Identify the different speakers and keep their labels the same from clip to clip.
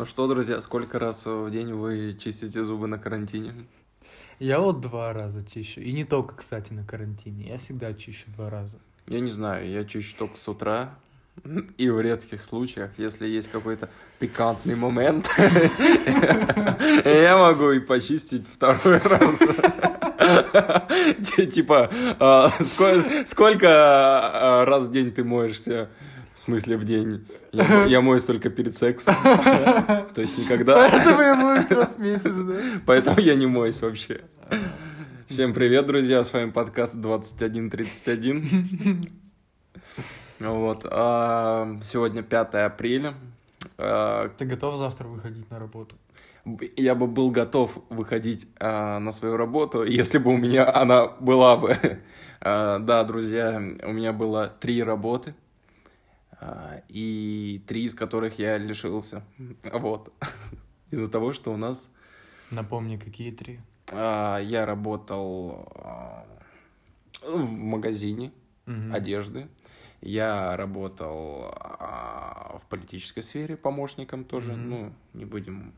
Speaker 1: Ну что, друзья, сколько раз в день вы чистите зубы на карантине?
Speaker 2: Я вот два раза чищу. И не только, кстати, на карантине. Я всегда чищу два раза.
Speaker 1: Я не знаю, я чищу только с утра. И в редких случаях, если есть какой-то пикантный момент, я могу и почистить второй раз. Типа, а, сколько а, раз в день ты моешься? В смысле в день? Я, я моюсь только перед сексом. То есть никогда.
Speaker 2: Поэтому я моюсь раз в месяц, да?
Speaker 1: Поэтому я не моюсь вообще. Всем привет, друзья, с вами подкаст 2131. Вот. А, сегодня 5 апреля.
Speaker 2: А, Ты готов завтра выходить на работу?
Speaker 1: Я бы был готов выходить а, на свою работу, если бы у меня она была бы. Да, друзья, у меня было три работы, и три из которых я лишился. Вот. Из-за того, что у нас...
Speaker 2: Напомни, какие три?
Speaker 1: А, я работал а, в магазине угу. одежды. Я работал а, в политической сфере помощником тоже. Mm-hmm. Ну, не будем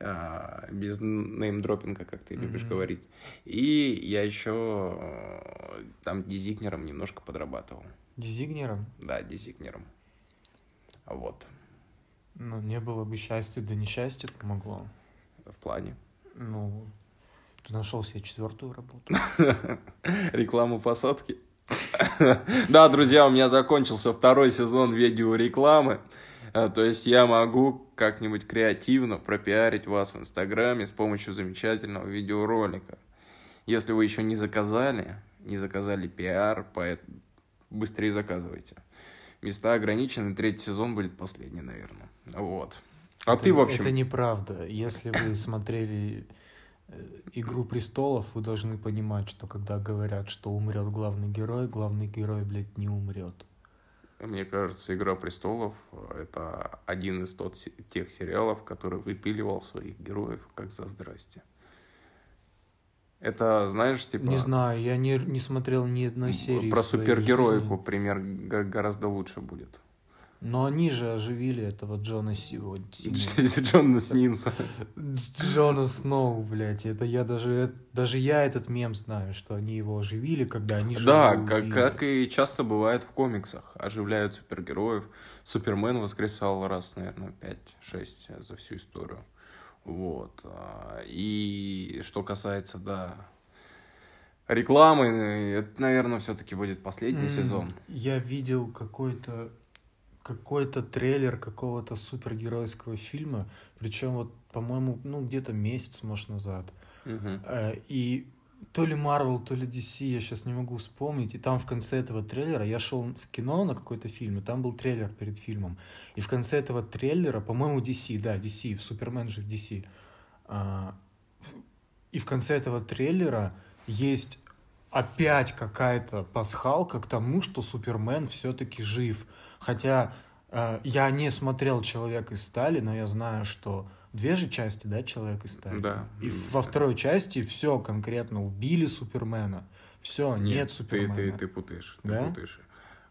Speaker 1: а, без неймдропинга, как ты mm-hmm. любишь говорить. И я еще а, там дизигнером немножко подрабатывал.
Speaker 2: Дизигнером?
Speaker 1: Да, дизигнером. Вот.
Speaker 2: Ну, не было бы счастья, да несчастье помогло.
Speaker 1: В плане?
Speaker 2: Ну, ты нашел себе четвертую работу.
Speaker 1: Рекламу посадки. Да, друзья, у меня закончился второй сезон видеорекламы. Э, то есть я могу как-нибудь креативно пропиарить вас в Инстаграме с помощью замечательного видеоролика. Если вы еще не заказали, не заказали пиар, поэтому быстрее заказывайте. Места ограничены, третий сезон будет последний, наверное. Вот.
Speaker 2: А это, ты, в общем... Это неправда. Если вы смотрели Э, Игру престолов вы должны понимать, что когда говорят, что умрет главный герой, главный герой, блядь, не умрет.
Speaker 1: Мне кажется, Игра престолов это один из тот, тех сериалов, который выпиливал своих героев как за здрасте. Это, знаешь, типа...
Speaker 2: Не знаю, я не, не смотрел ни одной серии.
Speaker 1: Про супергероику жизни. пример гораздо лучше будет.
Speaker 2: Но они же оживили этого Джона Сио.
Speaker 1: Джона Снинса.
Speaker 2: Джона Сноу, блядь. Это я даже... Даже я этот мем знаю, что они его оживили, когда они
Speaker 1: же Да, как, как и часто бывает в комиксах. Оживляют супергероев. Супермен воскресал раз, наверное, 5-6 за всю историю. Вот. А, и что касается, да, рекламы, это, наверное, все-таки будет последний mm, сезон.
Speaker 2: Я видел какой-то какой-то трейлер какого-то супергеройского фильма, причем вот, по-моему, ну где-то месяц, может, назад.
Speaker 1: Uh-huh.
Speaker 2: И то ли Marvel, то ли DC, я сейчас не могу вспомнить. И там в конце этого трейлера я шел в кино на какой-то фильм, и там был трейлер перед фильмом. И в конце этого трейлера, по-моему, DC, да, DC, Супермен же в DC. А, и в конце этого трейлера есть опять какая-то пасхалка к тому, что Супермен все-таки жив. Хотя э, я не смотрел «Человек из стали», но я знаю, что две же части, да, «Человек из стали»?
Speaker 1: Да.
Speaker 2: И во второй части все конкретно убили Супермена. Все, нет, нет Супермена.
Speaker 1: Ты, ты, ты путаешь, ты
Speaker 2: да?
Speaker 1: путаешь.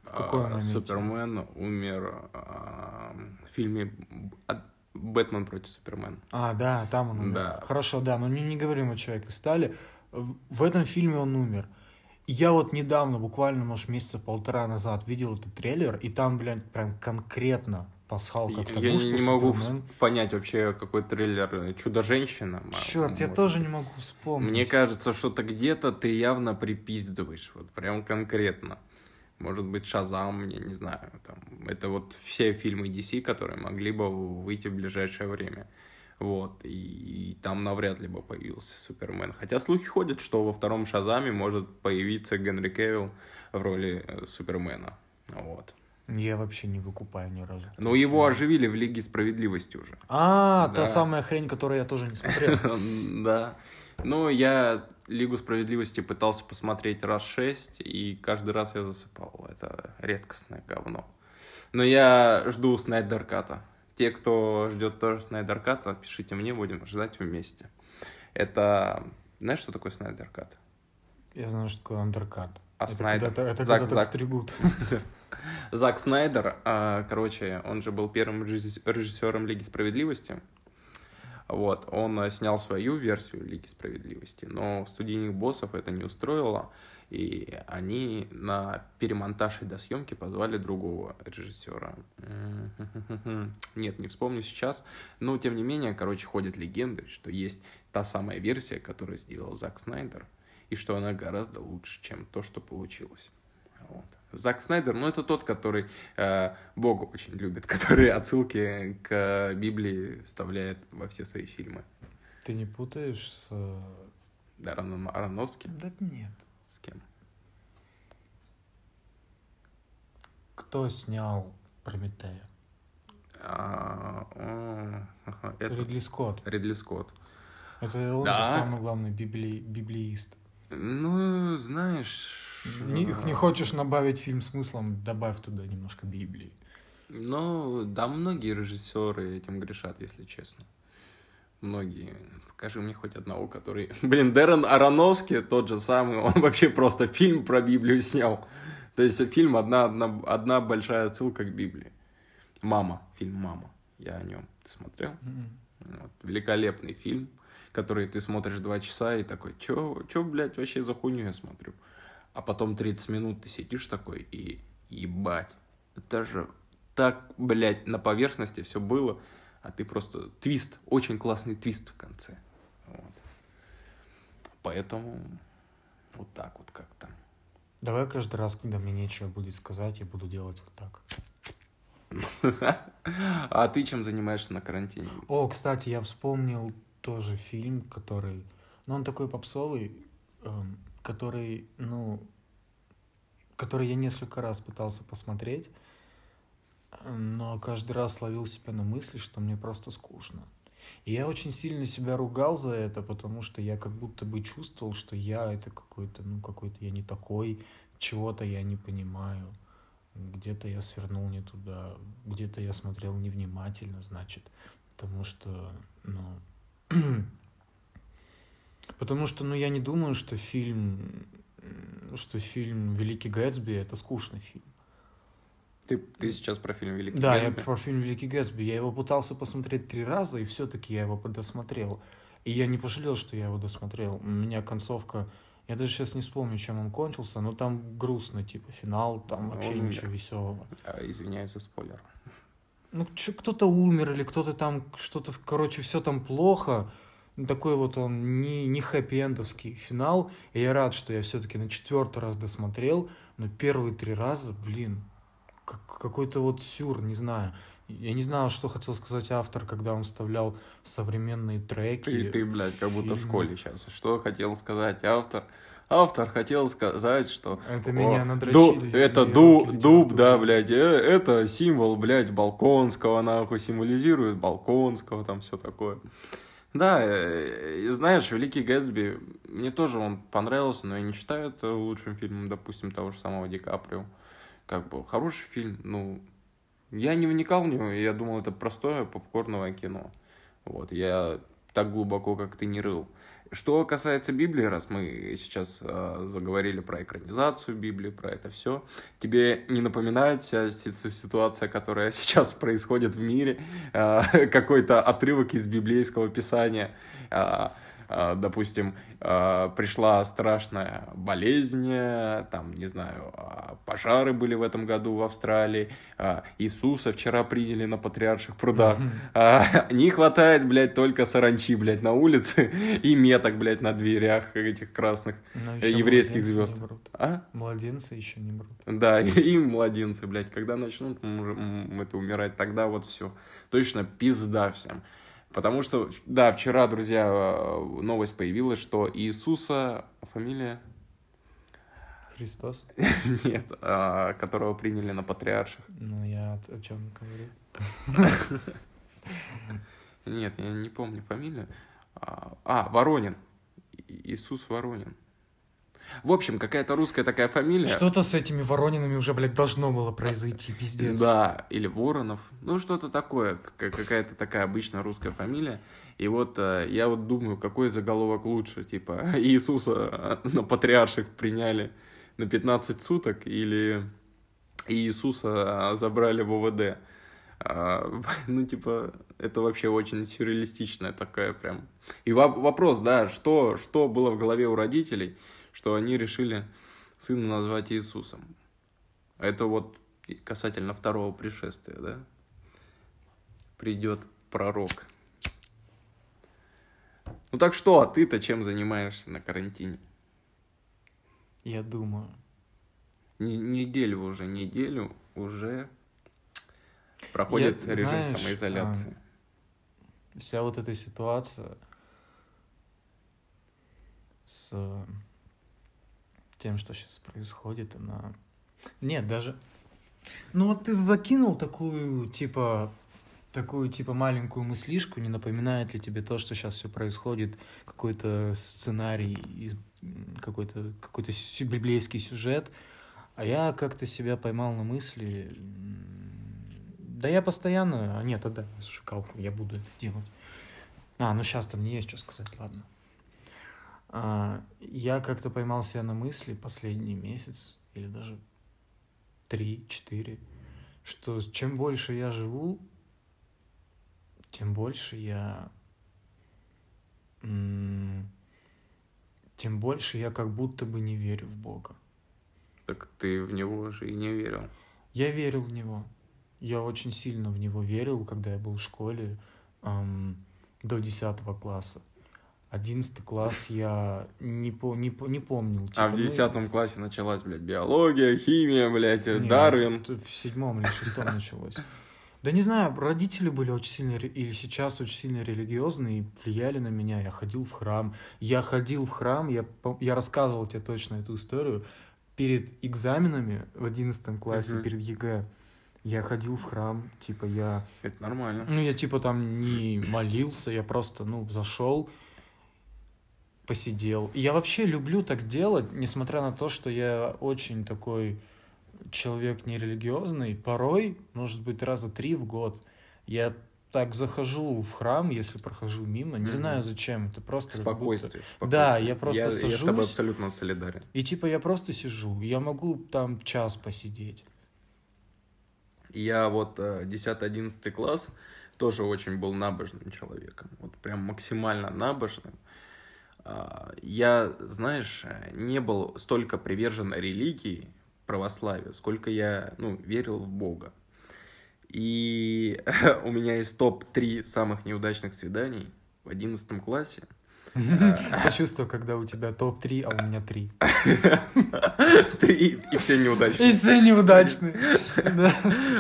Speaker 2: В какой а,
Speaker 1: Супермен умер а, в фильме «Бэтмен против Супермена».
Speaker 2: А, да, там он умер. Да. Хорошо, да, но не, не говорим о «Человеке из стали». В этом фильме он умер. Я вот недавно, буквально, может, месяца полтора назад видел этот трейлер, и там, блядь, прям конкретно пасхалка к тому,
Speaker 1: Я
Speaker 2: что
Speaker 1: не
Speaker 2: Супермен...
Speaker 1: могу понять вообще, какой трейлер «Чудо-женщина».
Speaker 2: Черт, я тоже не могу вспомнить.
Speaker 1: Мне кажется, что-то где-то ты явно припиздываешь, вот прям конкретно. Может быть, Шазам, я не знаю. Там, это вот все фильмы DC, которые могли бы выйти в ближайшее время. Вот, и, и там навряд ли бы появился Супермен. Хотя слухи ходят, что во втором Шазаме может появиться Генри Кевилл в роли э, Супермена. Вот.
Speaker 2: Я вообще не выкупаю ни разу.
Speaker 1: Но его оживили в Лиге Справедливости уже.
Speaker 2: А, да. та самая хрень, которую я тоже не смотрел.
Speaker 1: Да. Ну, я Лигу Справедливости пытался посмотреть раз шесть, и каждый раз я засыпал. Это редкостное говно. Но я жду Снайдерката те, кто ждет тоже Снайдерката, пишите мне, будем ждать вместе. Это... Знаешь, что такое Снайдеркат?
Speaker 2: Я знаю, что такое андеркат.
Speaker 1: А это Снайдер...
Speaker 2: Когда это Зак, когда Зак... стригут.
Speaker 1: Зак Снайдер, а, короче, он же был первым режисс- режиссером Лиги Справедливости. Вот, он э, снял свою версию Лиги Справедливости, но студийных боссов это не устроило, и они на перемонтаж и досъемки позвали другого режиссера. Нет, не вспомню сейчас, но тем не менее, короче, ходят легенды, что есть та самая версия, которую сделал Зак Снайдер, и что она гораздо лучше, чем то, что получилось. Вот. Зак Снайдер, ну это тот, который э, Бога очень любит, который отсылки к Библии вставляет во все свои фильмы.
Speaker 2: Ты не путаешь с... э,
Speaker 1: Дараном Аронофским?
Speaker 2: Да нет.
Speaker 1: С кем?
Speaker 2: Кто снял Прометея?
Speaker 1: А, ага, это
Speaker 2: Ридли Скотт.
Speaker 1: Ридли Скотт.
Speaker 2: Это он
Speaker 1: Да.
Speaker 2: же самый главный библи... библеист.
Speaker 1: Ну, знаешь...
Speaker 2: Не, не хочешь набавить фильм смыслом, добавь туда немножко Библии.
Speaker 1: Ну, да, многие режиссеры этим грешат, если честно. Многие. Покажи мне хоть одного, который... Блин, Дэрон Аронофский, тот же самый, он вообще просто фильм про Библию снял. То есть фильм одна, одна, одна большая отсылка к Библии. «Мама», фильм «Мама». Я о нем. Ты смотрел?
Speaker 2: М.
Speaker 1: Вот. Великолепный фильм, который ты смотришь два часа и такой, чё, чё, блядь, вообще за хуйню я смотрю? А потом 30 минут ты сидишь такой и ебать. Это же так, блядь, на поверхности все было, а ты просто твист, очень классный твист в конце. Вот. Поэтому вот так вот как-то.
Speaker 2: Давай каждый раз, когда мне нечего будет сказать, я буду делать вот так.
Speaker 1: А ты чем занимаешься на карантине?
Speaker 2: О, кстати, я вспомнил тоже фильм, который... Ну, он такой попсовый, эм, который, ну... Который я несколько раз пытался посмотреть, но каждый раз ловил себя на мысли, что мне просто скучно. И я очень сильно себя ругал за это, потому что я как будто бы чувствовал, что я это какой-то, ну, какой-то я не такой, чего-то я не понимаю. Где-то я свернул не туда, где-то я смотрел невнимательно, значит. Потому что, ну... Потому что, ну, я не думаю, что фильм, что фильм «Великий Гэтсби» — это скучный фильм.
Speaker 1: Ты, ты сейчас про фильм Великий
Speaker 2: Да, я
Speaker 1: Гэтсби?
Speaker 2: про фильм «Великий Гэтсби». Я его пытался посмотреть три раза, и все-таки я его досмотрел. И я не пожалел, что я его досмотрел. У меня концовка... Я даже сейчас не вспомню, чем он кончился, но там грустно, типа, финал, там вообще
Speaker 1: он
Speaker 2: ничего веселого.
Speaker 1: А, извиняюсь за спойлер.
Speaker 2: Ну, кто-то умер, или кто-то там, что-то, короче, все там плохо. Такой вот он не, не хэппи-эндовский финал. И я рад, что я все-таки на четвертый раз досмотрел. Но первые три раза, блин, как- какой-то вот сюр, не знаю. Я не знал, что хотел сказать автор, когда он вставлял современные треки.
Speaker 1: Ты, ты, блядь, как будто в школе сейчас. Что хотел сказать автор? Автор хотел сказать, что...
Speaker 2: Это меня
Speaker 1: ду-
Speaker 2: надрочили.
Speaker 1: это ду, дуб, да, блядь, э, это символ, блядь, Балконского, нахуй, символизирует Балконского, там все такое. Да, э, и знаешь, Великий Гэтсби, мне тоже он понравился, но я не считаю это лучшим фильмом, допустим, того же самого Ди Каприо. Как бы хороший фильм, ну, я не вникал в него, и я думал, это простое попкорновое кино. Вот, я так глубоко, как ты, не рыл. Что касается Библии, раз мы сейчас э, заговорили про экранизацию Библии, про это все, тебе не напоминает вся си- ситуация, которая сейчас происходит в мире, э, какой-то отрывок из библейского писания, э, допустим, э, пришла страшная болезнь, э, там, не знаю, э, пожары были в этом году в Австралии, Иисуса вчера приняли на патриарших прудах, а, не хватает, блядь, только саранчи, блядь, на улице и меток, блядь, на дверях этих красных
Speaker 2: Но
Speaker 1: э, еврейских звезд. А?
Speaker 2: Младенцы еще не мрут.
Speaker 1: Да, и младенцы, блядь, когда начнут это умирать, тогда вот все. Точно пизда всем. Потому что, да, вчера, друзья, э, новость появилась, что Иисуса, фамилия?
Speaker 2: Христос.
Speaker 1: Нет, а, которого приняли на патриарших.
Speaker 2: Ну, я о, чем говорю.
Speaker 1: Нет, я не помню фамилию. А, а, Воронин. Иисус Воронин. В общем, какая-то русская такая фамилия.
Speaker 2: Что-то с этими Воронинами уже, блядь, должно было произойти, пиздец.
Speaker 1: Да, или Воронов. Ну, что-то такое. Какая-то такая обычная русская фамилия. И вот э, я вот думаю, какой заголовок лучше. Типа, Иисуса на патриарших приняли на 15 суток или Иисуса забрали в ОВД. А, ну, типа, это вообще очень сюрреалистичная такая прям. И вопрос, да, что, что было в голове у родителей, что они решили сына назвать Иисусом. Это вот касательно второго пришествия, да? Придет пророк. Ну так что, а ты-то чем занимаешься на карантине?
Speaker 2: Я думаю.
Speaker 1: неделю уже, неделю уже проходит Я, режим знаешь, самоизоляции.
Speaker 2: А, вся вот эта ситуация с тем, что сейчас происходит, она... Нет, даже... Ну вот ты закинул такую, типа, такую, типа, маленькую мыслишку, не напоминает ли тебе то, что сейчас все происходит, какой-то сценарий, какой-то какой библейский сюжет, а я как-то себя поймал на мысли, да я постоянно, а нет, тогда шикалку, я буду это делать. А, ну сейчас там не есть что сказать, ладно. А, я как-то поймал себя на мысли последний месяц, или даже три-четыре, что чем больше я живу, тем больше я... Тем больше я как будто бы не верю в Бога.
Speaker 1: Так ты в него же и не верил.
Speaker 2: Я верил в него. Я очень сильно в него верил, когда я был в школе эм, до 10 класса. Одиннадцатый класс я не, по, не, по, не помнил.
Speaker 1: Типа, а в десятом ну... классе началась, блядь, биология, химия, блядь, Нет, Дарвин.
Speaker 2: В седьмом или шестом началось. Да не знаю, родители были очень сильно, или сейчас очень сильно религиозные, влияли на меня. Я ходил в храм. Я ходил в храм, я, я рассказывал тебе точно эту историю. Перед экзаменами в одиннадцатом классе, uh-huh. перед ЕГЭ, я ходил в храм, типа я...
Speaker 1: Это нормально.
Speaker 2: Ну, я типа там не молился, я просто, ну, зашел, посидел. И я вообще люблю так делать, несмотря на то, что я очень такой человек нерелигиозный, порой, может быть, раза три в год, я так захожу в храм, если прохожу мимо, не mm-hmm. знаю зачем, это просто
Speaker 1: спокойствие, будто... спокойствие.
Speaker 2: Да, я просто я, сажусь.
Speaker 1: Я с тобой абсолютно солидарен.
Speaker 2: И типа я просто сижу, я могу там час посидеть.
Speaker 1: Я вот 10-11 э, класс тоже очень был набожным человеком, вот прям максимально набожным. А, я, знаешь, не был столько привержен религии, православию, сколько я, ну, верил в Бога. И у меня есть топ-3 самых неудачных свиданий в одиннадцатом классе.
Speaker 2: Это чувство, когда у тебя топ-3, а у меня 3.
Speaker 1: Три, и все неудачные.
Speaker 2: И все неудачные.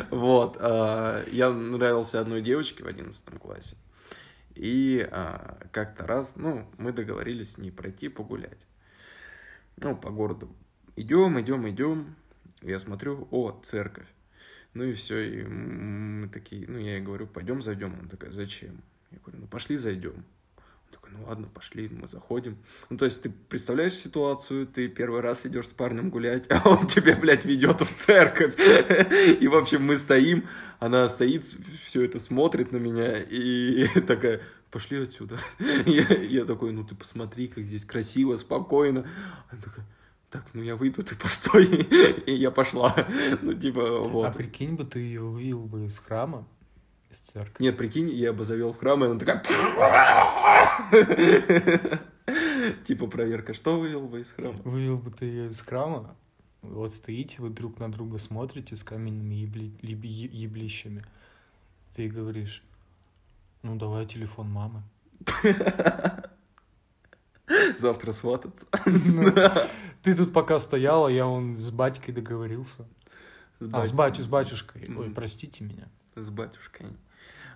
Speaker 1: Вот. А, я нравился одной девочке в одиннадцатом классе. И а, как-то раз, ну, мы договорились с ней пройти погулять. Ну, по городу. Идем, идем, идем. Я смотрю, о, церковь. Ну и все, и мы такие, ну я ей говорю, пойдем зайдем. Она такая, зачем? Я говорю, ну пошли зайдем. Такой, ну ладно, пошли, мы заходим. Ну то есть ты представляешь ситуацию, ты первый раз идешь с парнем гулять, а он тебя, блядь, ведет в церковь. И в общем мы стоим, она стоит, все это смотрит на меня и такая, пошли отсюда. Я, я такой, ну ты посмотри, как здесь красиво, спокойно. Она такая, так, ну я выйду, ты постой, и я пошла. Ну, типа, вот.
Speaker 2: А прикинь бы, ты ее вывел бы из храма, из церкви.
Speaker 1: Нет, прикинь, я бы завел в храм, и она такая... Типа проверка, что вывел бы из храма?
Speaker 2: Вывел бы ты ее из храма, вот стоите, вы друг на друга смотрите с каменными ебли... еблищами. Ты говоришь, ну давай телефон мамы.
Speaker 1: Завтра свататься.
Speaker 2: Ну, ты тут пока стояла, я он с батькой договорился. С а, с батю, с батюшкой. Ой, простите меня.
Speaker 1: С батюшкой.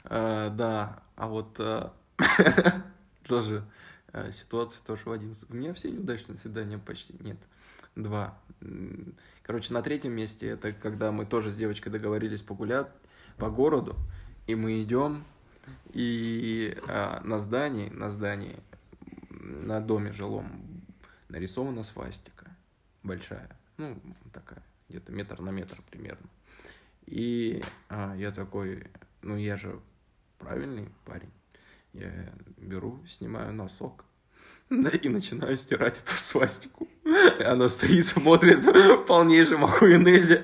Speaker 1: А, да, а вот а, тоже а, ситуация тоже в один. У меня все неудачные свидания почти нет. Два. Короче, на третьем месте это когда мы тоже с девочкой договорились погулять по городу, и мы идем, и а, на здании, на здании, на доме жилом нарисована свастика большая, ну, такая, где-то метр на метр примерно. И а, я такой, ну, я же правильный парень. Я беру, снимаю носок, да, и начинаю стирать эту свастику. И она стоит, смотрит в полнейшем охуенезе.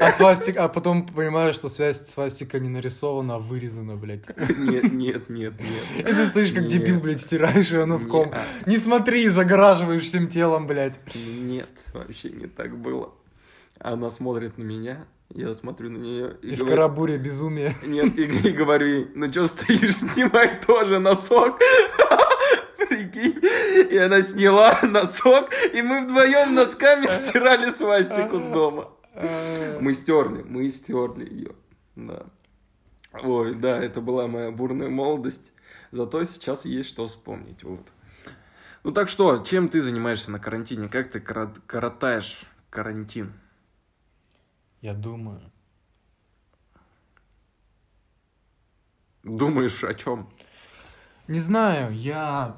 Speaker 2: А свастик, а потом понимаешь, что связь свастика не нарисована, а вырезана, блядь.
Speaker 1: Нет, нет, нет, нет.
Speaker 2: И ты стоишь как
Speaker 1: Нет.
Speaker 2: дебил, блядь, стираешь ее носком.
Speaker 1: Нет.
Speaker 2: Не смотри, загораживаешь всем телом, блядь.
Speaker 1: Нет, вообще не так было. Она смотрит на меня, я смотрю на нее и
Speaker 2: Из
Speaker 1: говорю,
Speaker 2: карабуря безумие.
Speaker 1: нет, и, и говорю ей, ну что стоишь, снимай тоже носок. Прикинь. И она сняла носок, и мы вдвоем носками стирали свастику с дома. Мы стерли, мы стерли ее. Да. Ой, да, это была моя бурная молодость. Зато сейчас есть что вспомнить. Вот. Ну так что, чем ты занимаешься на карантине? Как ты коротаешь карантин?
Speaker 2: Я думаю.
Speaker 1: Думаешь о чем?
Speaker 2: Не знаю, я...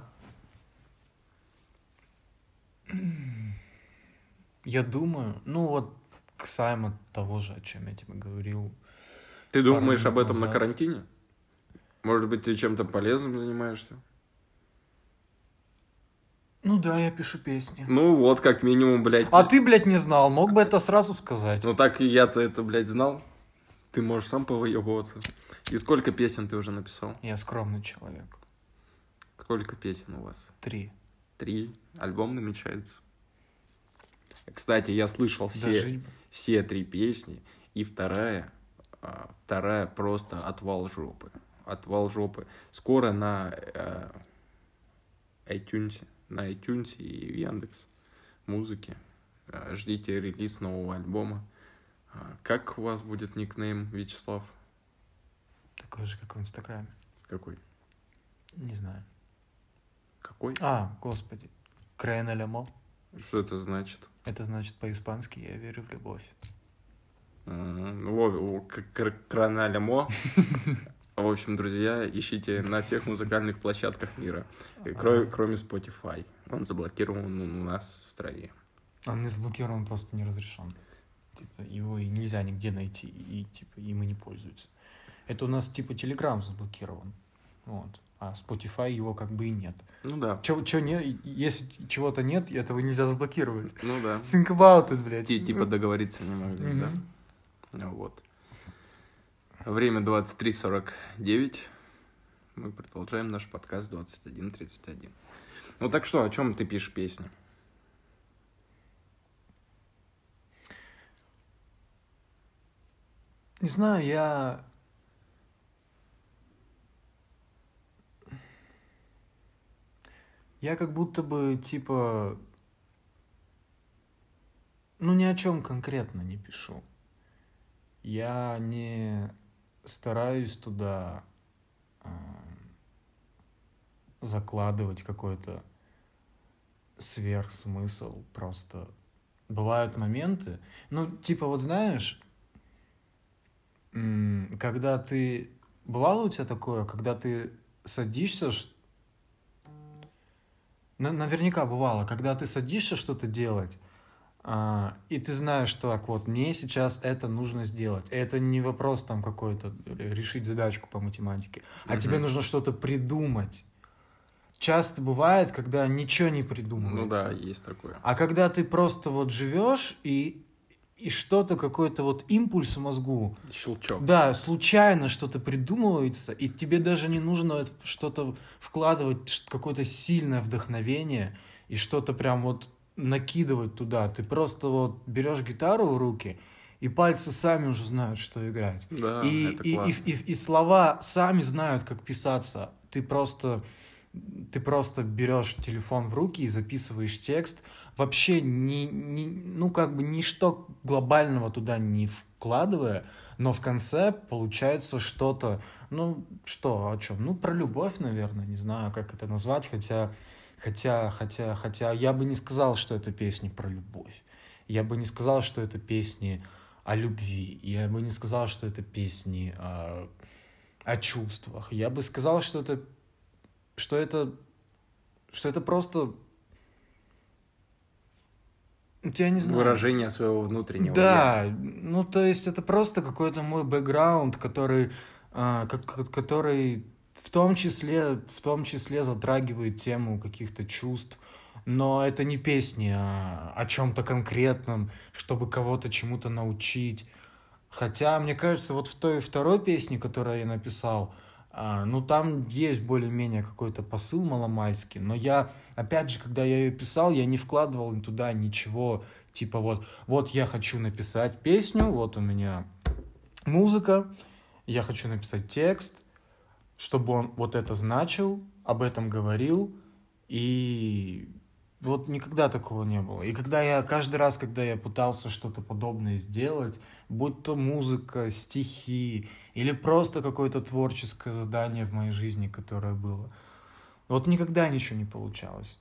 Speaker 2: Я думаю, ну вот касаемо того же, о чем я тебе говорил.
Speaker 1: Ты думаешь об этом на
Speaker 2: назад.
Speaker 1: карантине? Может быть, ты чем-то полезным занимаешься?
Speaker 2: Ну да, я пишу песни.
Speaker 1: Ну вот, как минимум, блядь.
Speaker 2: А ты, блядь, не знал, мог бы это сразу сказать.
Speaker 1: Ну так и я-то это, блядь, знал. Ты можешь сам повыебываться. И сколько песен ты уже написал?
Speaker 2: Я скромный человек.
Speaker 1: Сколько песен у вас?
Speaker 2: Три.
Speaker 1: Три. Альбом намечается. Кстати, я слышал все, все три песни. И вторая, а, вторая просто отвал жопы. Отвал жопы. Скоро на э, iTunes, на iTunes и в Яндекс музыки. Э, Ждите релиз нового альбома. А, Как у вас будет никнейм, Вячеслав?
Speaker 2: Такой же, как в Инстаграме.
Speaker 1: Какой?
Speaker 2: Не знаю.
Speaker 1: Какой?
Speaker 2: А, господи. Крейна Лямо.
Speaker 1: Что это значит?
Speaker 2: Это значит по-испански «Я верю в любовь».
Speaker 1: Мгм. Ну, В общем, друзья, ищите на всех музыкальных площадках мира, кро- кроме Spotify. Он заблокирован у нас в стране.
Speaker 2: Он не заблокирован, просто не разрешен. Типа, его и нельзя нигде найти, и типа им и не пользуются. Это у нас типа Telegram заблокирован. Вот. А Spotify его как бы и нет.
Speaker 1: Ну да,
Speaker 2: Чё, чё не, если чего-то нет, этого нельзя заблокировать.
Speaker 1: ну да.
Speaker 2: Think about it, блядь.
Speaker 1: Ти- Типа договориться не могли, да?
Speaker 2: Мгм.
Speaker 1: Ну Вот. Время 23.49. Мы продолжаем наш подкаст 21.31. Ну так что, о чем ты пишешь песни?
Speaker 2: Не знаю, я... Я как будто бы, типа... Ну, ни о чем конкретно не пишу. Я не стараюсь туда а, закладывать какой-то сверхсмысл. Просто бывают моменты... Ну, типа, вот знаешь, Когда ты... Бывало у тебя такое, когда ты садишься... Наверняка бывало, когда ты садишься что-то делать, а, и ты знаешь, что так вот, мне сейчас это нужно сделать. Это не вопрос там какой-то, решить задачку по математике, а
Speaker 1: Мгм.
Speaker 2: тебе нужно что-то придумать. Часто бывает, когда ничего не придумывается.
Speaker 1: Ну да, есть такое.
Speaker 2: А когда ты просто вот живешь и, и что-то, какой-то вот импульс в мозгу,
Speaker 1: Щелчок.
Speaker 2: да, случайно что-то придумывается, и тебе даже не нужно что-то вкладывать, какое-то сильное вдохновение и что-то прям вот накидывать туда. Ты просто вот берешь гитару в руки, и пальцы сами уже знают, что играть.
Speaker 1: Да,
Speaker 2: и,
Speaker 1: это
Speaker 2: и, и,
Speaker 1: классно.
Speaker 2: и, и слова сами знают, как писаться. Ты просто, ты просто берешь телефон в руки и записываешь текст. Вообще, не, не, ну, как бы ничто глобального туда не вкладывая, но в конце получается что-то, ну, что, о чем? Ну, про любовь, наверное, не знаю, как это назвать, хотя, хотя, хотя, хотя я бы не сказал, что это песни про любовь. Я бы не сказал, что это песни о любви. Я бы не сказал, что это песни о, о чувствах. Я бы сказал, что это, что это, что это просто, вот я не знаю.
Speaker 1: Выражение своего внутреннего
Speaker 2: Да, ну то есть это просто какой-то мой бэкграунд, который, а, как- который в том числе, в том числе затрагивает тему каких-то чувств, но это не песни о, о чем-то конкретном, чтобы кого-то чему-то научить. Хотя, мне кажется, вот в той второй песне, которую я написал, а, ну там есть более-менее какой-то посыл маломальский, но я, опять же, когда я ее писал, я не вкладывал туда ничего, типа вот, вот я хочу написать песню, вот у меня музыка, я хочу написать текст, чтобы он вот это значил, об этом говорил, и вот никогда такого не было. И когда я, каждый раз, когда я пытался что-то подобное сделать, будь то музыка, стихи или просто какое-то творческое задание в моей жизни, которое было, вот никогда ничего не получалось.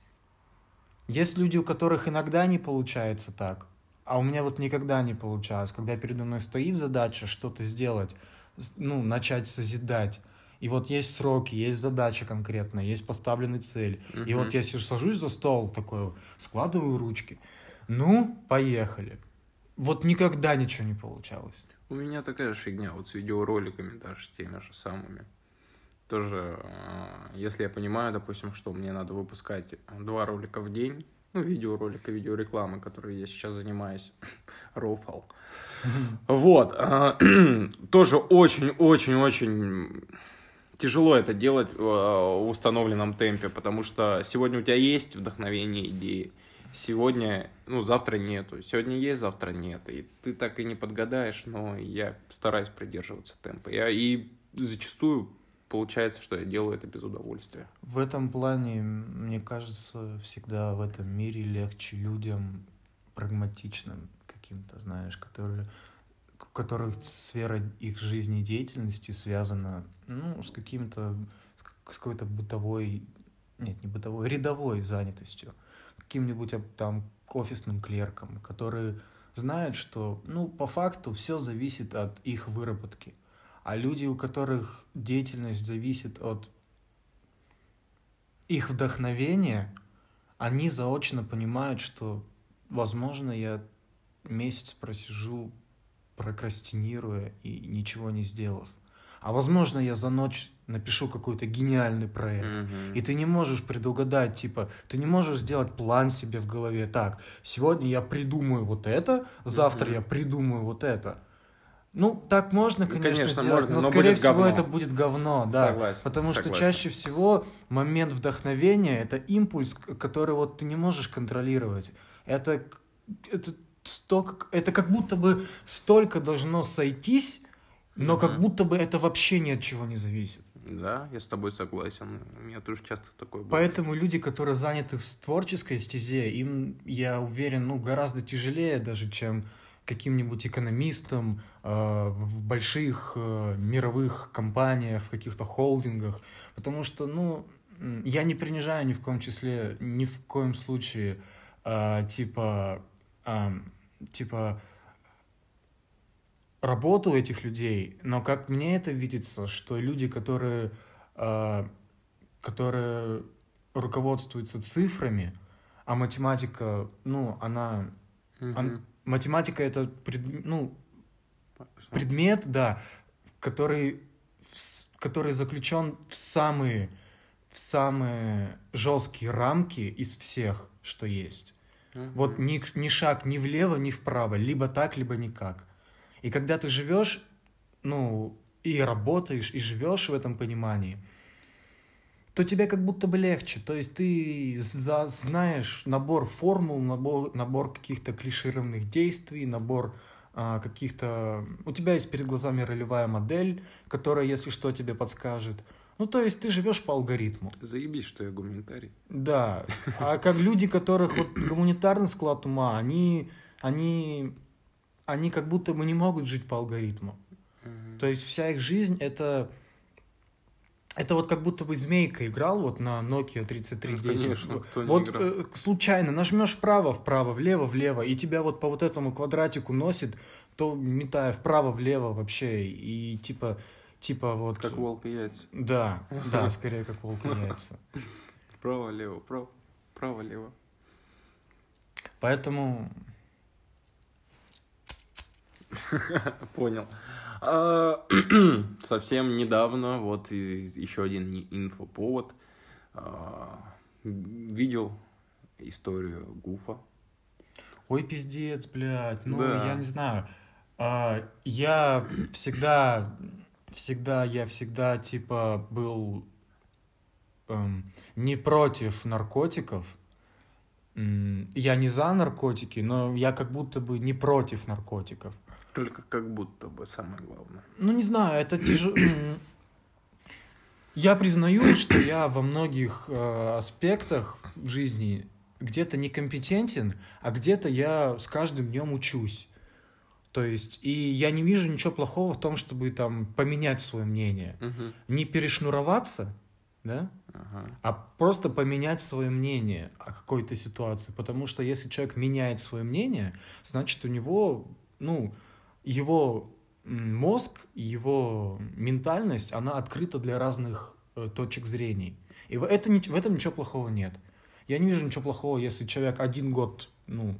Speaker 2: Есть люди, у которых иногда не получается так, а у меня вот никогда не получалось, когда передо мной стоит задача что-то сделать, ну, начать созидать, и вот есть сроки, есть задача конкретная, есть поставленная цель. Угу. И вот я сижу, сажусь за стол такой, складываю ручки. Ну, поехали. Вот никогда ничего не получалось.
Speaker 1: У меня такая же фигня, вот с видеороликами даже теми же самыми. Тоже, а, если я понимаю, допустим, что мне надо выпускать два ролика в день, ну, видеоролика, видеорекламы, которой я сейчас занимаюсь, рофал. Вот, а, тоже очень-очень-очень тяжело это делать э, в установленном темпе, потому что сегодня у тебя есть вдохновение, идеи, сегодня, ну, завтра нету, сегодня есть, завтра нет, и ты так и не подгадаешь, но я стараюсь придерживаться темпа. Я, и зачастую получается, что я делаю это без удовольствия.
Speaker 2: В этом плане, мне кажется, всегда в этом мире легче людям прагматичным каким-то, знаешь, которые у которых сфера их жизни и деятельности связана ну, с каким-то, с какой-то бытовой, нет, не бытовой, рядовой занятостью, каким-нибудь там офисным клерком, которые знают, что, ну, по факту все зависит от их выработки. А люди, у которых деятельность зависит от их вдохновения, они заочно понимают, что, возможно, я месяц просижу прокрастинируя и ничего не сделав. А возможно, я за ночь напишу какой-то гениальный проект. Mm-hmm. И ты не можешь предугадать, типа, ты не можешь сделать план себе в голове. Так, сегодня я придумаю вот это, завтра mm-hmm. я придумаю вот это. Ну, так можно, конечно, конечно сделать, можно, но, но скорее всего говно. это будет говно, да. Согласен, потому согласен. что чаще всего момент вдохновения это импульс, который вот ты не можешь контролировать. Это, это столько, это как будто бы столько должно сойтись, но как будто бы это вообще ни от чего не зависит.
Speaker 1: Да, я с тобой согласен. У меня тоже часто такое
Speaker 2: было. Поэтому люди, которые заняты в творческой стезе, им, я уверен, ну, гораздо тяжелее даже, чем каким-нибудь экономистам э, в больших э, мировых компаниях, в каких-то холдингах. Потому что, ну, я не принижаю ни в коем числе, ни в коем случае, э, типа, э, типа, работу этих людей, но как мне это видится, что люди, которые, э, которые руководствуются цифрами, а математика, ну, она... Mm-hmm. он, математика это пред, ну, предмет, да, который, который заключен в самые, в самые жесткие рамки из всех, что есть. Вот ни, ни шаг ни влево, ни вправо, либо так, либо никак. И когда ты живешь, ну, и работаешь, и живешь в этом понимании, то тебе как будто бы легче. То есть ты за, знаешь набор формул, набор, набор каких-то клишированных действий, набор а, каких-то... У тебя есть перед глазами ролевая модель, которая, если что, тебе подскажет. Ну, то есть ты живешь по алгоритму.
Speaker 1: Заебись, что я гуманитарий.
Speaker 2: Да. А как люди, которых вот гуманитарный склад ума, они, они они как будто бы не могут жить по алгоритму. Mm-hmm. То есть вся их жизнь это это вот как будто бы змейка играл вот на Nokia 3310. Ну, конечно, кто вот не э, случайно нажмешь вправо, вправо, влево, влево, и тебя вот по вот этому квадратику носит, то метая вправо, влево вообще, и типа, типа вот...
Speaker 1: Как волк и яйца.
Speaker 2: Да, да, скорее как волк и яйца.
Speaker 1: Вправо, лево, право, право, лево.
Speaker 2: Поэтому
Speaker 1: Понял. А, совсем недавно, вот еще один инфоповод, а, видел историю Гуфа.
Speaker 2: Ой, пиздец, блядь. Ну,
Speaker 1: Да.
Speaker 2: я не знаю. А, я всегда, всегда, я всегда, типа, был эм, не против наркотиков. Я не за наркотики, но я как будто бы не против наркотиков.
Speaker 1: Только как будто бы самое главное.
Speaker 2: Ну, не знаю, это тяжело. Я признаю, что я во многих э, аспектах жизни где-то некомпетентен, а где-то я с каждым днем учусь. То есть, и я не вижу ничего плохого в том, чтобы там поменять свое мнение.
Speaker 1: Мгм.
Speaker 2: Не перешнуроваться, да,
Speaker 1: Ага.
Speaker 2: а просто поменять свое мнение о какой-то ситуации. Потому что если человек меняет свое мнение, значит, у него, ну, его мозг, его ментальность, она открыта для разных э, точек зрений. И в, это, в этом ничего плохого нет. Я не вижу ничего плохого, если человек один год, ну,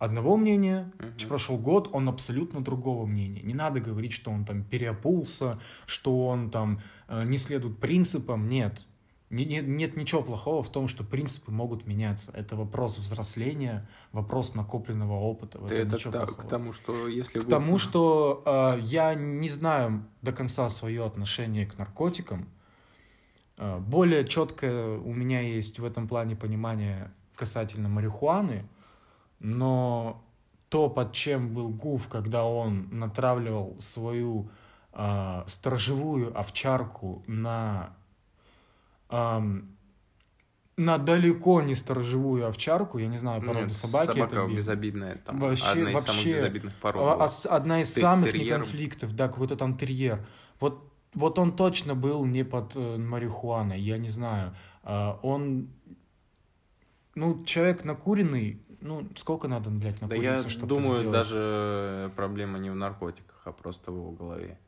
Speaker 2: одного мнения. Ч- Прошел год, он абсолютно другого мнения. Не надо говорить, что он там переопулся, что он там э, не следует принципам. Нет. Не- не- Нет ничего плохого в том, что принципы могут меняться. Это вопрос взросления, вопрос накопленного опыта.
Speaker 1: Ты это та-
Speaker 2: плохого.
Speaker 1: к тому, что если...
Speaker 2: К
Speaker 1: Гуф-
Speaker 2: тому, что э, я не знаю до конца свое отношение к наркотикам. Э, более четкое у меня есть в этом плане понимание касательно марихуаны, но то, под чем был Гуф, когда он натравливал свою э, сторожевую овчарку на, ам, на далеко не сторожевую овчарку, я не знаю породу
Speaker 1: Нет,
Speaker 2: собаки,
Speaker 1: собака
Speaker 2: это без-
Speaker 1: безобидная. Там,
Speaker 2: Вообще-
Speaker 1: одна из самых
Speaker 2: вообще,
Speaker 1: безобидных пород.
Speaker 2: а- ос- одна из
Speaker 1: Те-
Speaker 2: самых
Speaker 1: терьером.
Speaker 2: неконфликтов, да, какой-то там терьер. Вот, вот он точно был не под э, марихуаной, я не знаю. А, он, ну, человек накуренный, ну, сколько надо, блядь,
Speaker 1: Да
Speaker 2: накуриться,
Speaker 1: я
Speaker 2: чтобы
Speaker 1: думаю,
Speaker 2: сделать?
Speaker 1: даже проблема не в наркотиках, а просто в его голове.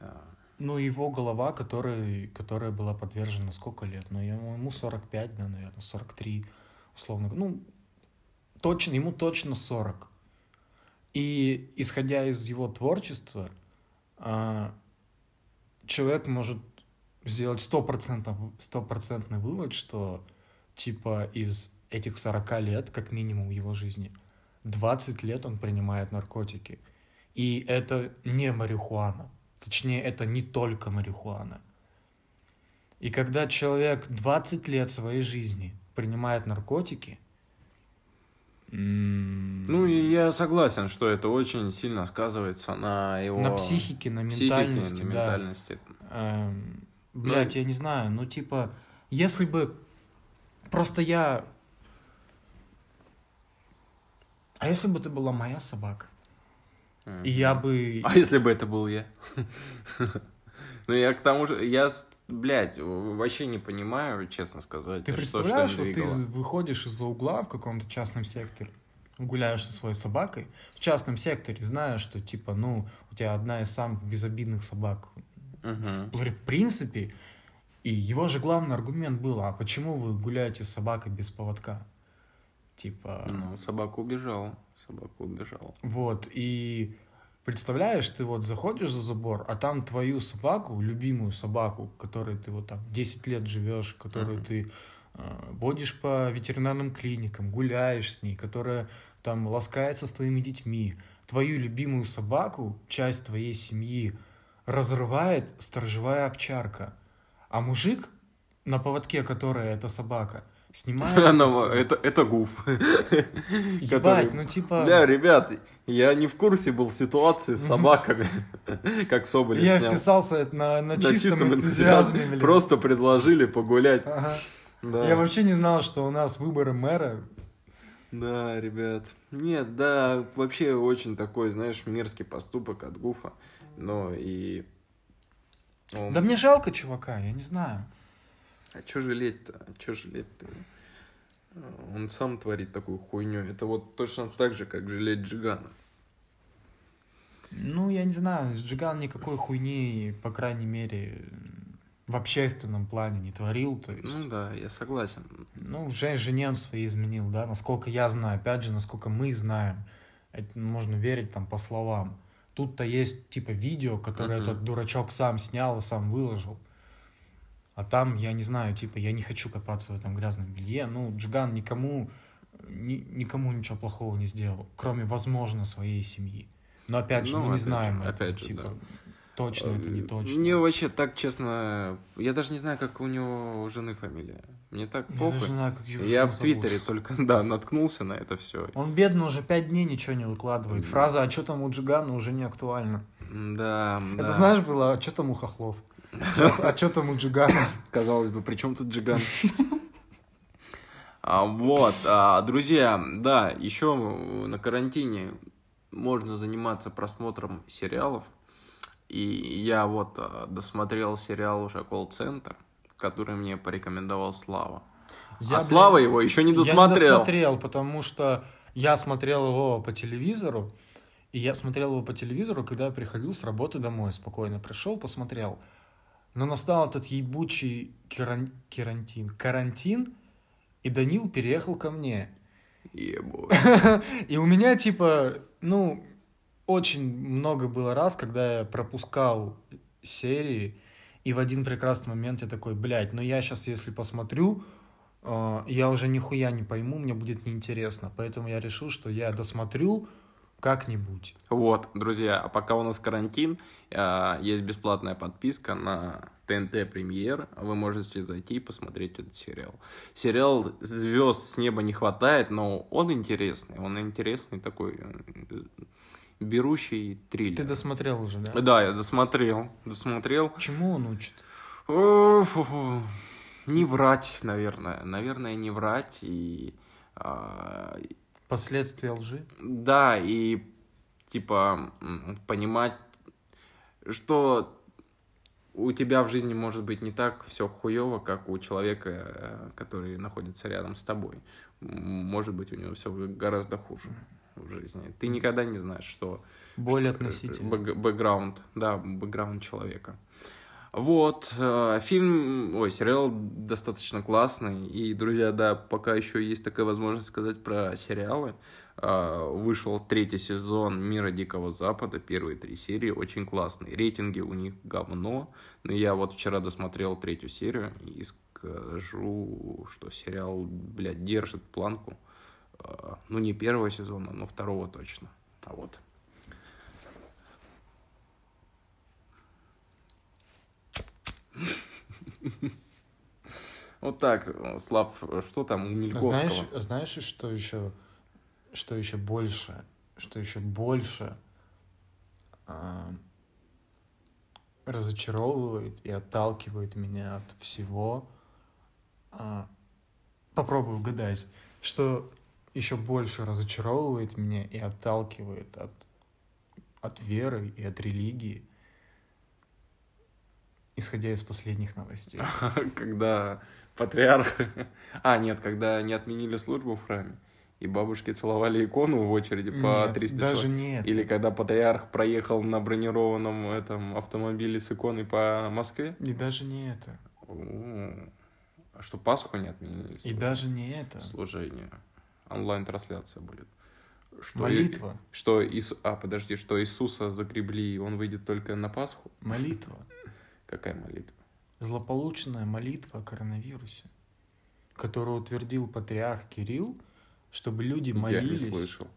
Speaker 1: А,
Speaker 2: Ну, его голова, которая, которая была подвержена сколько лет? Ну, ему ему 45, да, наверное, 43, условно. Ну, точно, ему точно 40. И исходя из его творчества, а, человек может сделать стопроцентный вывод, что типа из этих 40 лет, как минимум его жизни, 20 лет он принимает наркотики. И это не марихуана. Точнее, это не только марихуана. И когда человек 20 лет своей жизни принимает наркотики,
Speaker 1: Ну, и я согласен, что это очень сильно сказывается на его...
Speaker 2: на психике, на
Speaker 1: психике,
Speaker 2: ментальности,
Speaker 1: на
Speaker 2: да.
Speaker 1: ментальности.
Speaker 2: Эм, блядь, я не знаю, ну типа, если бы просто я... А если бы это была моя собака? И я бы...
Speaker 1: А если бы это был я? Ну, я к тому же, я, блядь, вообще не понимаю, честно сказать,
Speaker 2: Ты
Speaker 1: что-
Speaker 2: представляешь,
Speaker 1: что
Speaker 2: ты выходишь из-за угла в каком-то частном секторе, гуляешь со своей собакой в частном секторе, зная, что типа, ну, у тебя одна из самых безобидных собак в принципе, и его же главный аргумент был, а почему вы гуляете с собакой без поводка? Типа,
Speaker 1: Ну, собака убежала, собака убежала.
Speaker 2: вот, и представляешь, ты вот заходишь за забор, а там твою собаку, любимую собаку, которой ты вот там 10 лет живешь, которую
Speaker 1: Мгм.
Speaker 2: ты э, водишь по ветеринарным клиникам, гуляешь с ней, которая там ласкается с твоими детьми, твою любимую собаку, часть твоей семьи, разрывает сторожевая овчарка. А мужик, на поводке которой эта собака, снимает... это
Speaker 1: Она-. Это, это гуф.
Speaker 2: Ебать,
Speaker 1: который-
Speaker 2: ну типа...
Speaker 1: Бля, ребят, я не в курсе был ситуации с собаками, как Соболев
Speaker 2: Я
Speaker 1: снял.
Speaker 2: вписался на, на,
Speaker 1: На
Speaker 2: чистом, энтузиазме, блин.
Speaker 1: Просто предложили погулять.
Speaker 2: Ага.
Speaker 1: Да.
Speaker 2: Я вообще не знал, что у нас выборы мэра.
Speaker 1: Да, ребят. Нет, да, вообще очень такой, знаешь, мерзкий поступок от Гуфа. Но и... он-
Speaker 2: Да мне жалко чувака, я не знаю.
Speaker 1: А чё жалеть-то? А чё жалеть-то? Он сам творит такую хуйню. Это вот точно так же, как жалеть Джигана.
Speaker 2: Ну, я не знаю, Джиган никакой хуйни, по крайней мере, в общественном плане не творил. То есть,
Speaker 1: Ну да, я согласен.
Speaker 2: ну, жен, жене он свои изменил, да, насколько я знаю, опять же, насколько мы знаем. Это можно верить там по словам. Тут-то есть, типа, видео, которое
Speaker 1: Мгм.
Speaker 2: этот дурачок сам снял и сам выложил. А там, я не знаю, типа, я не хочу копаться в этом грязном белье. Ну, Джиган никому, ни- никому ничего плохого не сделал, кроме, возможно, своей семьи. Но опять же,
Speaker 1: Ну,
Speaker 2: мы не
Speaker 1: опять же,
Speaker 2: знаем, это,
Speaker 1: опять же,
Speaker 2: типа,
Speaker 1: да.
Speaker 2: точно это не точно.
Speaker 1: Мне вообще так, честно, я даже не знаю, как у него у жены фамилия. Мне так
Speaker 2: Я
Speaker 1: похуй.
Speaker 2: даже не знаю, как его
Speaker 1: Я в
Speaker 2: зовут.
Speaker 1: Твиттере только, да, наткнулся на это все.
Speaker 2: Он бедно уже пять дней ничего не выкладывает. Фраза «А что там у Джигана?» уже не актуальна.
Speaker 1: Да, да.
Speaker 2: Это знаешь было «А что там у Хохлов?» Сейчас «А что там у Джигана?»
Speaker 1: Казалось бы, при чем тут Джиган? А, Вот, а, друзья, да, еще на карантине можно заниматься просмотром сериалов. И я вот а, досмотрел сериал уже колл-центр, который мне порекомендовал Слава.
Speaker 2: Я,
Speaker 1: а Слава
Speaker 2: блин,
Speaker 1: его еще не
Speaker 2: Я не
Speaker 1: досмотрел.
Speaker 2: досмотрел, потому что я смотрел его по телевизору, и я смотрел его по телевизору, когда я приходил с работы домой, спокойно пришел, посмотрел. Но настал этот ебучий керан- карантин, карантин, и Данил переехал ко мне.
Speaker 1: Ебой.
Speaker 2: И у меня, типа, ну, очень много было раз, когда я пропускал серии, и в один прекрасный момент я такой, блядь, ну я сейчас, если посмотрю, э, я уже нихуя не пойму, мне будет неинтересно. Поэтому я решил, что я досмотрю как-нибудь.
Speaker 1: Вот, друзья, а пока у нас карантин, а, есть бесплатная подписка на ТНТ Премьер. Вы можете зайти и посмотреть этот сериал. Сериал звезд с неба не хватает, но он интересный. Он интересный такой э, берущий триллер.
Speaker 2: Ты досмотрел уже, да?
Speaker 1: Да, я досмотрел. Досмотрел.
Speaker 2: Чему он учит?
Speaker 1: Не врать, наверное. Наверное, не врать. И а,
Speaker 2: Последствия лжи?
Speaker 1: Да, и типа понимать, что у тебя в жизни может быть не так все хуево, как у человека, э, который находится рядом с тобой. Может быть, у него все гораздо хуже в жизни. Ты никогда не знаешь, что...
Speaker 2: Боль
Speaker 1: что-
Speaker 2: относительно.
Speaker 1: бэк- Бэкграунд, да, бэкграунд человека. Вот, э, фильм, ой, сериал достаточно классный. И, друзья, да, пока еще есть такая возможность сказать про сериалы. Э, Вышел третий сезон «Мира Дикого Запада», первые три серии, очень классные. Рейтинги у них говно, но я вот вчера досмотрел третью серию и скажу, что сериал, блядь, держит планку. Э, Ну, не первого сезона, но второго точно. А вот. Вот так, э, Слав, что там у Мельковского?
Speaker 2: Знаешь, знаешь, что еще, что еще больше, что еще больше а, разочаровывает и отталкивает меня от всего. А, попробую угадать, что еще больше разочаровывает меня и отталкивает от, от веры и от религии, исходя из последних новостей.
Speaker 1: Когда патриарх... А, нет, когда не отменили службу в храме, и бабушки целовали икону в очереди по
Speaker 2: Нет,
Speaker 1: 300
Speaker 2: даже
Speaker 1: человек.
Speaker 2: нет.
Speaker 1: Или когда патриарх проехал на бронированном этом автомобиле с иконой по Москве.
Speaker 2: И даже не это.
Speaker 1: А что, Пасху не отменили?
Speaker 2: И даже не это.
Speaker 1: Служение. Онлайн-трансляция будет. Что
Speaker 2: Молитва.
Speaker 1: И, что Ис... А, подожди, что Иисуса загребли, и он выйдет только на Пасху?
Speaker 2: Молитва.
Speaker 1: Какая молитва?
Speaker 2: Злополучная молитва о коронавирусе, которую утвердил патриарх Кирилл, чтобы люди молились.
Speaker 1: Я не слышал.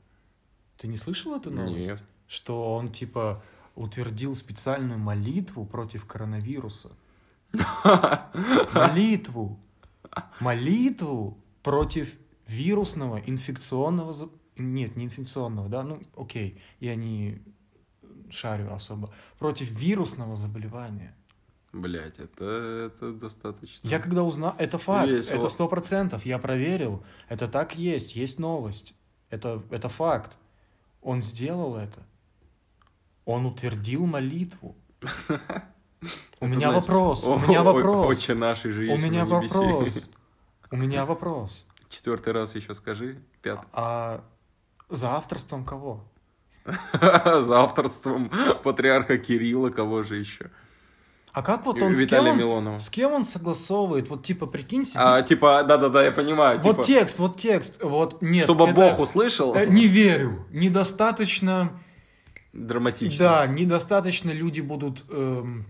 Speaker 2: Ты не слышал эту новость?
Speaker 1: Нет.
Speaker 2: Что он типа утвердил специальную молитву против коронавируса. Молитву. Молитву против вирусного инфекционного... Нет, не инфекционного, да? Ну, окей, я не шарю особо. Против вирусного заболевания.
Speaker 1: Блять, это, это достаточно.
Speaker 2: Я когда узнал, это факт,
Speaker 1: Весело.
Speaker 2: это сто процентов, я проверил, это так есть, есть новость, это, это факт. Он сделал это, он утвердил молитву. У меня вопрос, у меня вопрос,
Speaker 1: Отче нашей же
Speaker 2: у меня вопрос, у меня вопрос.
Speaker 1: Четвертый раз еще скажи. Пятый.
Speaker 2: А за авторством кого?
Speaker 1: За авторством патриарха Кирилла, кого же еще?
Speaker 2: А как вот он, с кем
Speaker 1: Виталия
Speaker 2: он, с кем он согласовывает? Вот типа, прикинь себе,
Speaker 1: А, типа, да-да-да, я понимаю.
Speaker 2: вот
Speaker 1: типа,
Speaker 2: текст, вот текст, вот нет.
Speaker 1: Чтобы
Speaker 2: это-
Speaker 1: Бог услышал,
Speaker 2: Э, Не верю. Недостаточно.
Speaker 1: драматично.
Speaker 2: Да, недостаточно люди будут эм,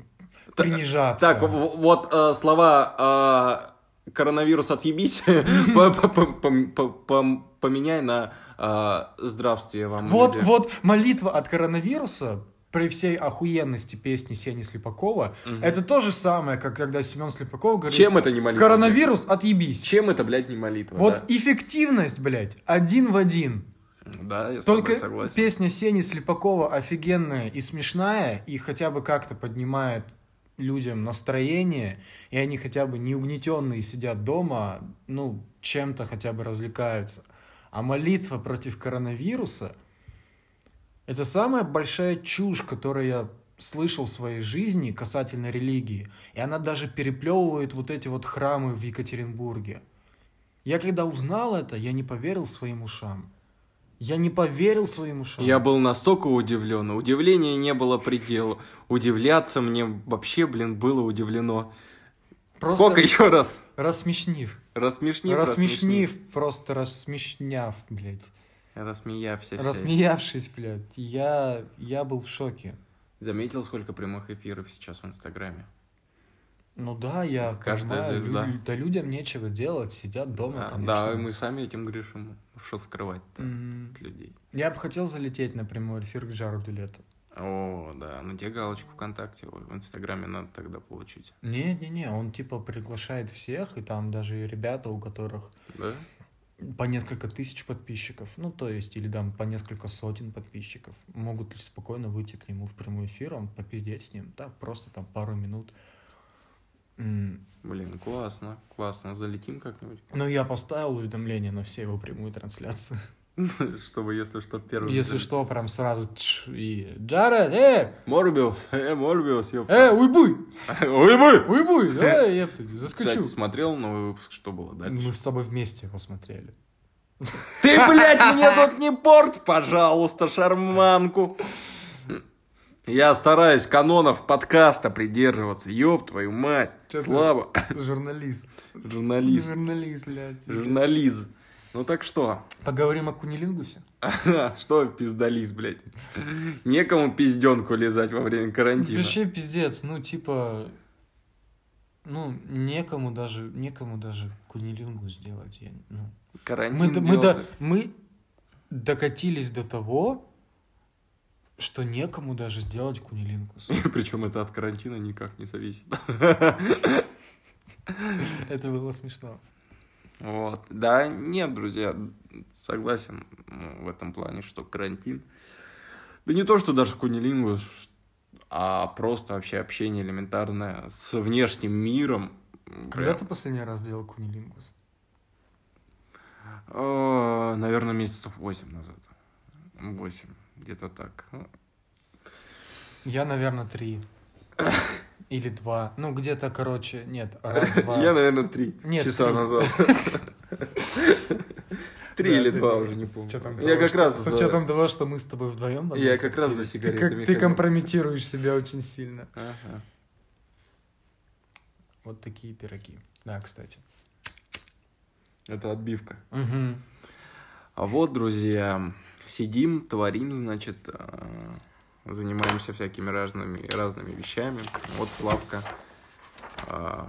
Speaker 2: принижаться.
Speaker 1: Так, вот э, слова э, коронавирус отъебись по- по- по- по- по- поменяй на э, здравствие вам.
Speaker 2: Вот,
Speaker 1: люди».
Speaker 2: вот молитва от коронавируса при всей охуенности песни Сени Слепакова,
Speaker 1: Мгм.
Speaker 2: это то же самое, как когда Семен Слепаков говорит,
Speaker 1: Чем это не молитва?
Speaker 2: коронавирус, отъебись.
Speaker 1: Чем это, блядь, не молитва?
Speaker 2: Вот
Speaker 1: да?
Speaker 2: эффективность, блядь, один в один.
Speaker 1: Да, я
Speaker 2: Только
Speaker 1: согласен.
Speaker 2: песня Сени Слепакова офигенная и смешная, и хотя бы как-то поднимает людям настроение, и они хотя бы не угнетенные сидят дома, ну, чем-то хотя бы развлекаются. А молитва против коронавируса – это самая большая чушь, которую я слышал в своей жизни касательно религии. И она даже переплевывает вот эти вот храмы в Екатеринбурге. Я когда узнал это, я не поверил своим ушам. Я не поверил своим ушам.
Speaker 1: Я был настолько удивлен. Удивления не было предела. Удивляться мне вообще, блин, было удивлено.
Speaker 2: Просто
Speaker 1: Сколько еще раз?
Speaker 2: Рассмешнив.
Speaker 1: Рассмешнив,
Speaker 2: рассмешнив, просто рассмешняв, блядь.
Speaker 1: Рассмеявся.
Speaker 2: Рассмеявшись, блядь. Я, я был в шоке.
Speaker 1: Заметил, сколько прямых эфиров сейчас в Инстаграме?
Speaker 2: Ну да, я
Speaker 1: Каждая
Speaker 2: понимаю,
Speaker 1: звезда.
Speaker 2: лю- да людям нечего делать, сидят дома,
Speaker 1: А,
Speaker 2: конечно.
Speaker 1: да, и мы сами этим грешим. Что скрывать-то
Speaker 2: М,
Speaker 1: от людей?
Speaker 2: Я бы хотел залететь на прямой эфир к Джареду Лето.
Speaker 1: О, да, ну тебе галочку ВКонтакте, в Инстаграме надо тогда получить.
Speaker 2: Не-не-не, он типа приглашает всех, и там даже ребята, у которых
Speaker 1: Да?
Speaker 2: По несколько тысяч подписчиков, ну то есть, или там по несколько сотен подписчиков, могут ли спокойно выйти к нему в прямой эфир, он попиздеть с ним, так, просто там пару минут.
Speaker 1: Блин, классно, классно. Залетим как-нибудь?
Speaker 2: Ну, я поставил уведомление на все его прямые трансляции.
Speaker 1: Чтобы, если что, первым...
Speaker 2: Если что, прям сразу и Джаред, э,
Speaker 1: Морбиус, э, Морбиус, ёпта.
Speaker 2: э, уйбуй,
Speaker 1: Ой, бой!
Speaker 2: уйбуй, э,
Speaker 1: Кстати,
Speaker 2: заскочу.
Speaker 1: смотрел новый выпуск, что было дальше?
Speaker 2: Мы с тобой вместе его смотрели.
Speaker 1: Ты, блядь, мне тут не порть, пожалуйста, шарманку. Я стараюсь канонов подкаста придерживаться, ёб твою мать.
Speaker 2: Чё?
Speaker 1: Слава.
Speaker 2: Журналист.
Speaker 1: Журналист.
Speaker 2: Журналист, блядь.
Speaker 1: Журналист. Ну так что?
Speaker 2: Поговорим о кунилингусе.
Speaker 1: Что пиздалист, блядь? Некому пизденку лизать во время карантина.
Speaker 2: Вообще пиздец, ну типа, ну некому даже, некому даже кунилингус сделать. Я, ну.
Speaker 1: Карантин
Speaker 2: мы, мы, до- мы докатились до того, что некому даже сделать кунилингус.
Speaker 1: Причем это от карантина никак не зависит.
Speaker 2: Это было смешно.
Speaker 1: Вот. Да, нет, друзья, согласен ну, в этом плане, что карантин. Да не то, что даже кунилингус, а просто вообще общение элементарное с внешним миром.
Speaker 2: Когда ты последний раз делал кунилингус?
Speaker 1: Э, Наверное, месяцев 8 назад. 8, где-то так.
Speaker 2: Я, наверное, три. Или два. Ну, где-то, короче, нет, раз-два.
Speaker 1: Я, наверное, 3
Speaker 2: Нет,
Speaker 1: часа
Speaker 2: три.
Speaker 1: назад. Три или два уже не помню. Я как раз
Speaker 2: С учетом того, что мы с тобой вдвоем.
Speaker 1: Я как раз за сигаретами
Speaker 2: Ты, компрометируешь себя очень сильно. Вот такие пироги. Да, кстати.
Speaker 1: Это отбивка. А вот, друзья, сидим, творим, значит, э, занимаемся всякими разными, разными вещами. Вот Славка э,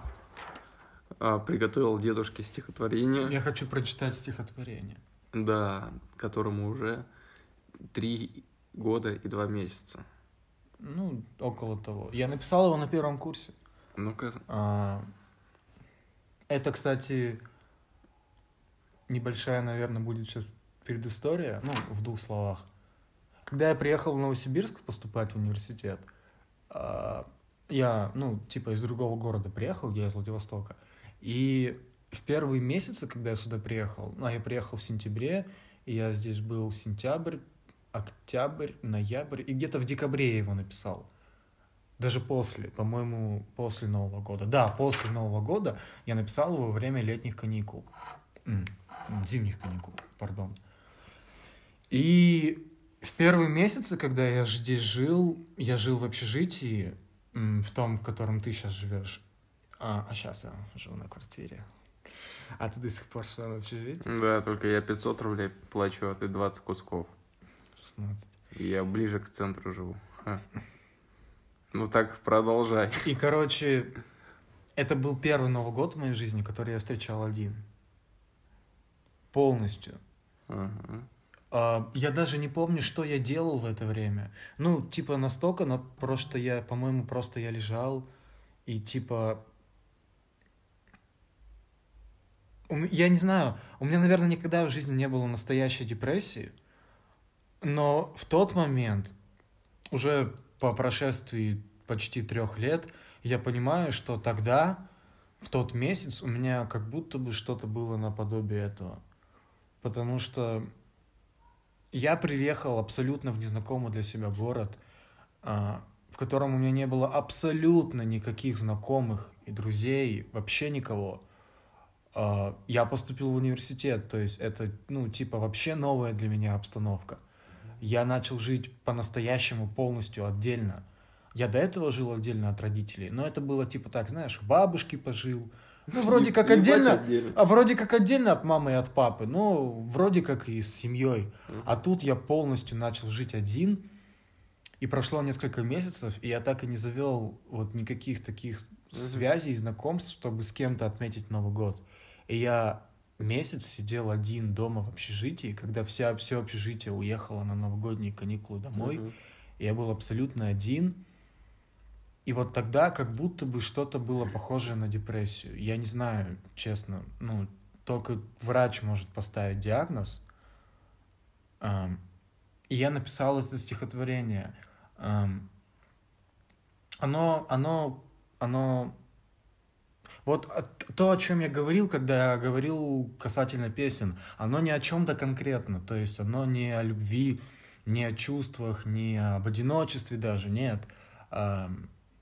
Speaker 1: э, приготовил дедушке стихотворение,
Speaker 2: Я хочу прочитать стихотворение.
Speaker 1: да, которому уже три года и два месяца.
Speaker 2: Ну, около того. Я написал его на первом курсе.
Speaker 1: Ну-ка,
Speaker 2: А, Это, кстати, небольшая, наверное, будет сейчас предыстория, ну, в двух словах. Когда я приехал в Новосибирск поступать в университет, а, я, ну, типа из другого города приехал, я из Владивостока, и в первые месяцы, когда я сюда приехал, ну, а я приехал в сентябре, и я здесь был сентябрь, октябрь, ноябрь, и где-то в декабре я его написал. Даже после, по-моему, после Нового года. Да, после Нового года я написал его во время летних каникул. Зимних каникул, пардон. И в первые месяцы, когда я здесь жил, я жил в общежитии, в том, в котором ты сейчас живешь. А, сейчас я живу на квартире. А ты до сих пор в своем общежитии?
Speaker 1: да, только я 500 рублей плачу, а ты 20 кусков.
Speaker 2: 16.
Speaker 1: И я ближе к центру живу. Ха. Ну так продолжай.
Speaker 2: И, короче, это был первый Новый год в моей жизни, который я встречал один. Полностью.
Speaker 1: Ага.
Speaker 2: А, Я даже не помню, что я делал в это время. Ну, типа, настолько, но просто я, по-моему, просто я лежал и, типа... Я не знаю, у меня, наверное, никогда в жизни не было настоящей депрессии, но в тот момент, уже по прошествии почти трех лет, я понимаю, что тогда, в тот месяц, у меня как будто бы что-то было наподобие этого. Потому что я приехал абсолютно в незнакомый для себя город, а, в котором у меня не было абсолютно никаких знакомых и друзей, вообще никого. А, Я поступил в университет, то есть это, ну, типа, вообще новая для меня обстановка. Я начал жить по-настоящему полностью отдельно. Я до этого жил отдельно от родителей, но это было типа так, знаешь, у бабушки пожил. Ну, вроде как отдельно, а вроде как отдельно от мамы и от папы, но вроде как и с семьей. А тут я полностью начал жить один, и прошло несколько месяцев, и я так и не завел вот никаких таких связей, знакомств, чтобы с кем-то отметить Новый год. И я месяц сидел один дома в общежитии, когда вся, все общежитие уехало на новогодние каникулы домой. И я был абсолютно один. И вот тогда как будто бы что-то было похожее на депрессию. Я не знаю, честно. Ну, только врач может поставить диагноз. И я написал это стихотворение. Оно, оно, оно... Вот от- то, о чем я говорил, когда я говорил касательно песен, оно не о чем-то конкретно. То есть оно не о любви, не о чувствах, не об одиночестве даже, нет.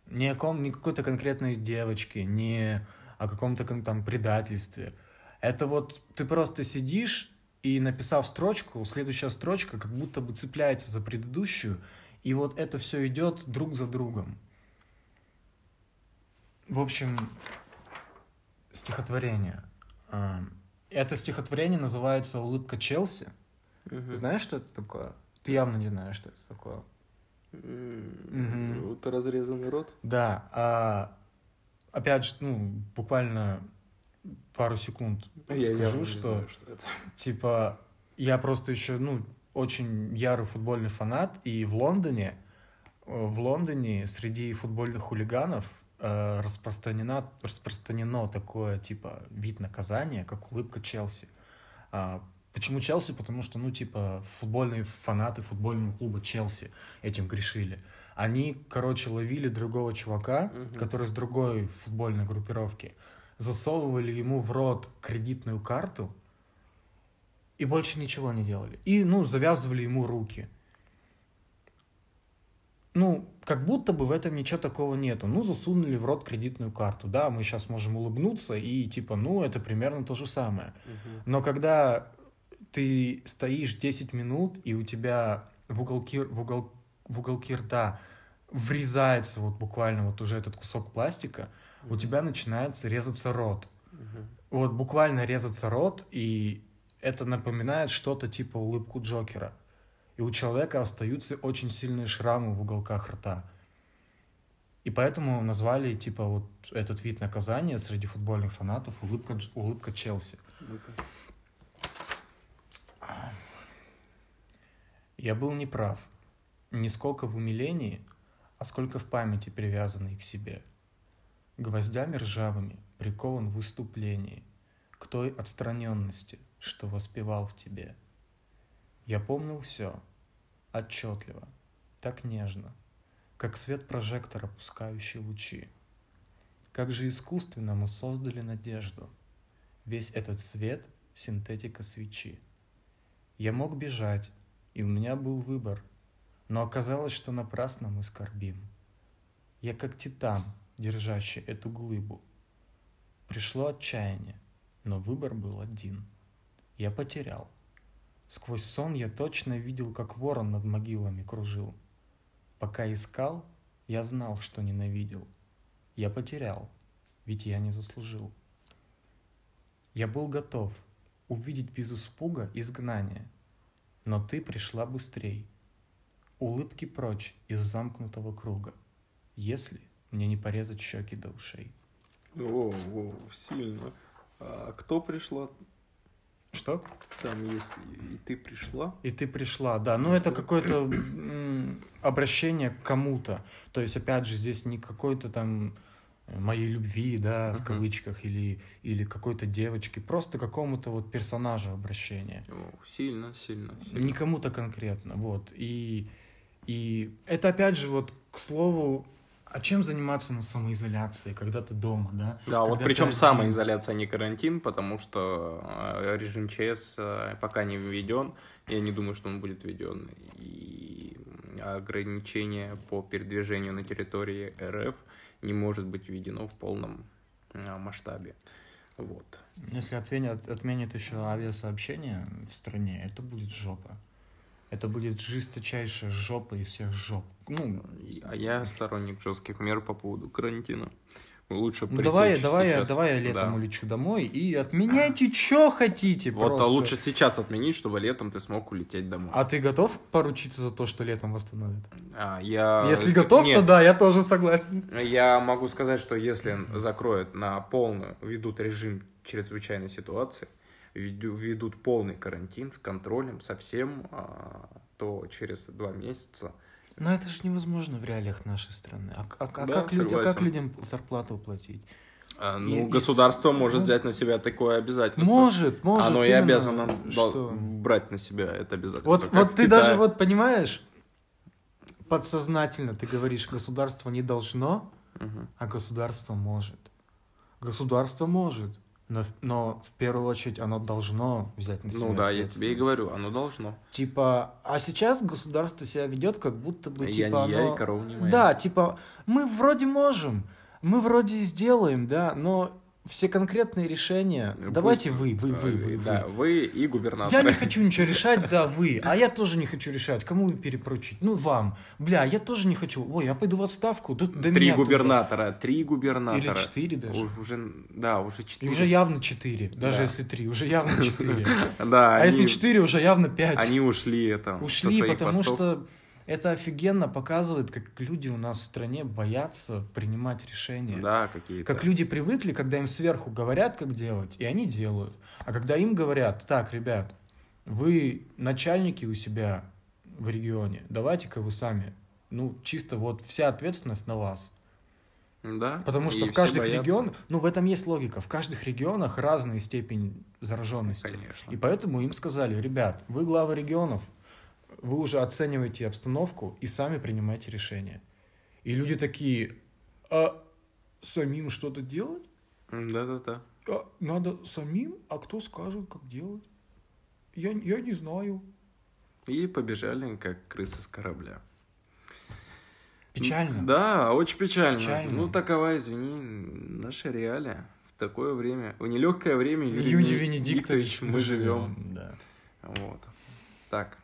Speaker 2: Ни о ком, ни какой-то конкретной девочке, не о каком-то там предательстве. Это вот ты просто сидишь и написав строчку, следующая строчка как будто бы цепляется за предыдущую, и вот это все идет друг за другом. В общем, стихотворение. Ам, Это стихотворение называется «Улыбка Челси».
Speaker 1: Мгм.
Speaker 2: Знаешь, что это такое? Ты явно не знаешь, что это такое. Мгм.
Speaker 1: Вот разрезанный рот.
Speaker 2: Да, а, опять же, ну, буквально пару секунд
Speaker 1: Я
Speaker 2: скажу,
Speaker 1: не
Speaker 2: что,
Speaker 1: знаю, что это.
Speaker 2: типа, я просто еще, ну, очень ярый футбольный фанат, и в Лондоне, э, в Лондоне среди футбольных хулиганов э, распространено, распространено такое, типа, вид наказания, как улыбка Челси. А, Почему Челси? Потому что, ну, типа, футбольные фанаты футбольного клуба Челси этим грешили. Они, короче, ловили другого чувака,
Speaker 1: Мгм.
Speaker 2: который с другой футбольной группировки, засовывали ему в рот кредитную карту и больше ничего не делали. И, ну, завязывали ему руки. Ну, как будто бы в этом ничего такого нету. Ну, засунули в рот кредитную карту. Да, мы сейчас можем улыбнуться и, типа, ну, это примерно то же самое.
Speaker 1: Мгм.
Speaker 2: Но когда ты стоишь 10 минут, и у тебя в уголке, в угол, в уголке рта врезается вот буквально вот уже этот кусок пластика, у тебя начинается резаться рот.
Speaker 1: Мгм.
Speaker 2: Вот буквально резаться рот, и это напоминает что-то типа улыбку Джокера. И у человека остаются очень сильные шрамы в уголках рта. И поэтому назвали типа вот этот вид наказания среди футбольных фанатов улыбка, улыбка Челси.
Speaker 1: Ну-ка.
Speaker 2: Я был неправ. Не сколько в умилении, а сколько в памяти, привязанной к себе. Гвоздями ржавыми прикован в выступлении к той отстраненности, что воспевал в тебе. Я помнил все, отчетливо, так нежно, как свет прожектора, пускающий лучи. Как же искусственно мы создали надежду. Весь этот свет — синтетика свечи. Я мог бежать, и у меня был выбор, но оказалось, что напрасно мы скорбим. Я как титан, держащий эту глыбу. Пришло отчаяние, но выбор был один. Я потерял. Сквозь сон я точно видел, как ворон над могилами кружил. Пока искал, я знал, что ненавидел. Я потерял, ведь я не заслужил. Я был готов увидеть без испуга изгнание, но ты пришла быстрей. Улыбки прочь из замкнутого круга. если мне не порезать щеки до ушей.
Speaker 1: О, о, сильно. А кто пришла?
Speaker 2: Что?
Speaker 1: Там есть и ты пришла.
Speaker 2: И ты пришла, да. Ну, это какое-то обращение к кому-то. То есть, опять же, здесь не какой-то там моей любви, да, в кавычках, или, или какой-то девочки, просто какому-то вот персонажу обращение.
Speaker 1: О, сильно, сильно, сильно.
Speaker 2: Не кому-то конкретно, вот. И, и это опять же вот, к слову, а чем заниматься на самоизоляции, когда ты дома, да?
Speaker 1: Да,
Speaker 2: когда
Speaker 1: вот причем самоизоляция, а не карантин, потому что э, режим ЧС э, пока не введен. Я не думаю, что он будет введен. И ограничения по передвижению на территории РФ не может быть введено в полном э, масштабе. Вот.
Speaker 2: Если отменят, отменят еще авиасообщение в стране, это будет жопа. Это будет жесточайшая жопа из всех жоп. Ну,
Speaker 1: а я сторонник жестких мер по поводу карантина. Лучше
Speaker 2: ну, давай, давай, сейчас. давай я летом да. улечу домой и отменяйте, что хотите.
Speaker 1: Вот, а просто. а лучше сейчас отменить, чтобы летом ты смог улететь домой.
Speaker 2: А ты готов поручиться за то, что летом восстановят?
Speaker 1: А, я...
Speaker 2: Если готов, Нет. то да, я тоже согласен.
Speaker 1: Я могу сказать, что если закроют на полную, ведут режим чрезвычайной ситуации, ведут полный карантин с контролем, со всем, а, то через два месяца...
Speaker 2: Но это же невозможно в реалиях нашей страны. А, а, а, да, как, люди, а как людям зарплату платить?
Speaker 1: А, ну, и, государство и... может ну, взять на себя такое обязательство.
Speaker 2: Может, может.
Speaker 1: Оно и обязано что? брать на себя это обязательство.
Speaker 2: Вот, вот ты даже вот понимаешь, подсознательно ты говоришь, государство не должно, угу. а государство может. Государство может. Но, но в первую очередь оно должно взять на себя
Speaker 1: Ну да, я тебе и говорю, оно должно.
Speaker 2: Типа, а сейчас государство себя ведет, как будто бы,
Speaker 1: я
Speaker 2: типа,
Speaker 1: не
Speaker 2: оно...
Speaker 1: я, и корова не моя.
Speaker 2: Да, типа, мы вроде можем, мы вроде сделаем, да, но все конкретные решения. Пусть... Давайте вы, вы, вы, вы,
Speaker 1: да,
Speaker 2: вы.
Speaker 1: вы и губернатор.
Speaker 2: Я не хочу ничего решать, да, вы. А я тоже не хочу решать. Кому перепрочить? Ну, вам. Бля, я тоже не хочу. Ой, я пойду в отставку. Тут
Speaker 1: до три губернатора, туда. три губернатора.
Speaker 2: Или четыре даже.
Speaker 1: Уже, да, уже четыре.
Speaker 2: Уже явно четыре, даже да. если три. Уже явно четыре.
Speaker 1: Да.
Speaker 2: А если четыре, уже явно пять.
Speaker 1: Они ушли это.
Speaker 2: Ушли, потому что это офигенно показывает, как люди у нас в стране боятся принимать решения.
Speaker 1: Да, какие-то.
Speaker 2: Как люди привыкли, когда им сверху говорят, как делать, и они делают. А когда им говорят, так, ребят, вы начальники у себя в регионе, давайте-ка вы сами. Ну, чисто вот вся ответственность на вас.
Speaker 1: Да.
Speaker 2: Потому что в каждых регионах, ну в этом есть логика, в каждых регионах разная степень зараженности.
Speaker 1: Конечно.
Speaker 2: И поэтому им сказали, ребят, вы главы регионов, вы уже оцениваете обстановку и сами принимаете решение. И люди такие, а самим что-то делать?
Speaker 1: Да-да-да.
Speaker 2: А, надо самим? А кто скажет, как делать? Я, я не знаю.
Speaker 1: И побежали, как крысы с корабля.
Speaker 2: Печально.
Speaker 1: Да, очень печально.
Speaker 2: печально.
Speaker 1: Ну, такова, извини, наша реалия. В такое время, в нелегкое время,
Speaker 2: Юрий, Юрий Венедиктович,
Speaker 1: мы живем.
Speaker 2: Да.
Speaker 1: Вот. Так.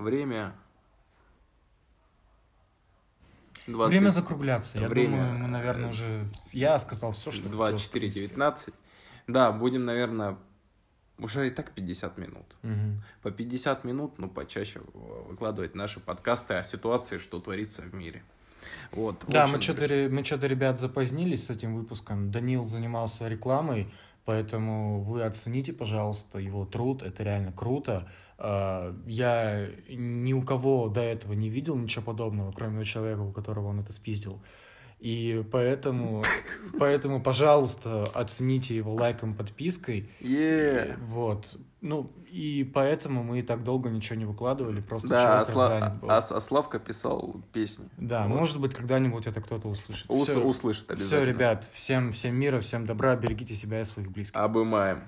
Speaker 1: Время
Speaker 2: 20... Время закругляться. Я Время... думаю, мы, наверное, уже... Я сказал все, что
Speaker 1: 24-19. Да, будем, наверное, уже и так 50 минут.
Speaker 2: Угу.
Speaker 1: По 50 минут, ну, почаще выкладывать наши подкасты о ситуации, что творится в мире. Вот,
Speaker 2: да, мы что-то, мы что-то, ребят, запозднились с этим выпуском. Данил занимался рекламой, поэтому вы оцените, пожалуйста, его труд. Это реально круто. А, я ни у кого до этого не видел ничего подобного, кроме человека, у которого он это спиздил. И поэтому, поэтому, пожалуйста, оцените его лайком, подпиской.
Speaker 1: Yeah.
Speaker 2: Вот. Ну, и поэтому мы и так долго ничего не выкладывали, просто
Speaker 1: да, человек а, был. А, а Славка писал песни.
Speaker 2: Да, вот. может быть, когда-нибудь это кто-то услышит.
Speaker 1: Ус- все, услышит обязательно.
Speaker 2: Все, ребят, всем, всем мира, всем добра, берегите себя и своих близких.
Speaker 1: Обымаем.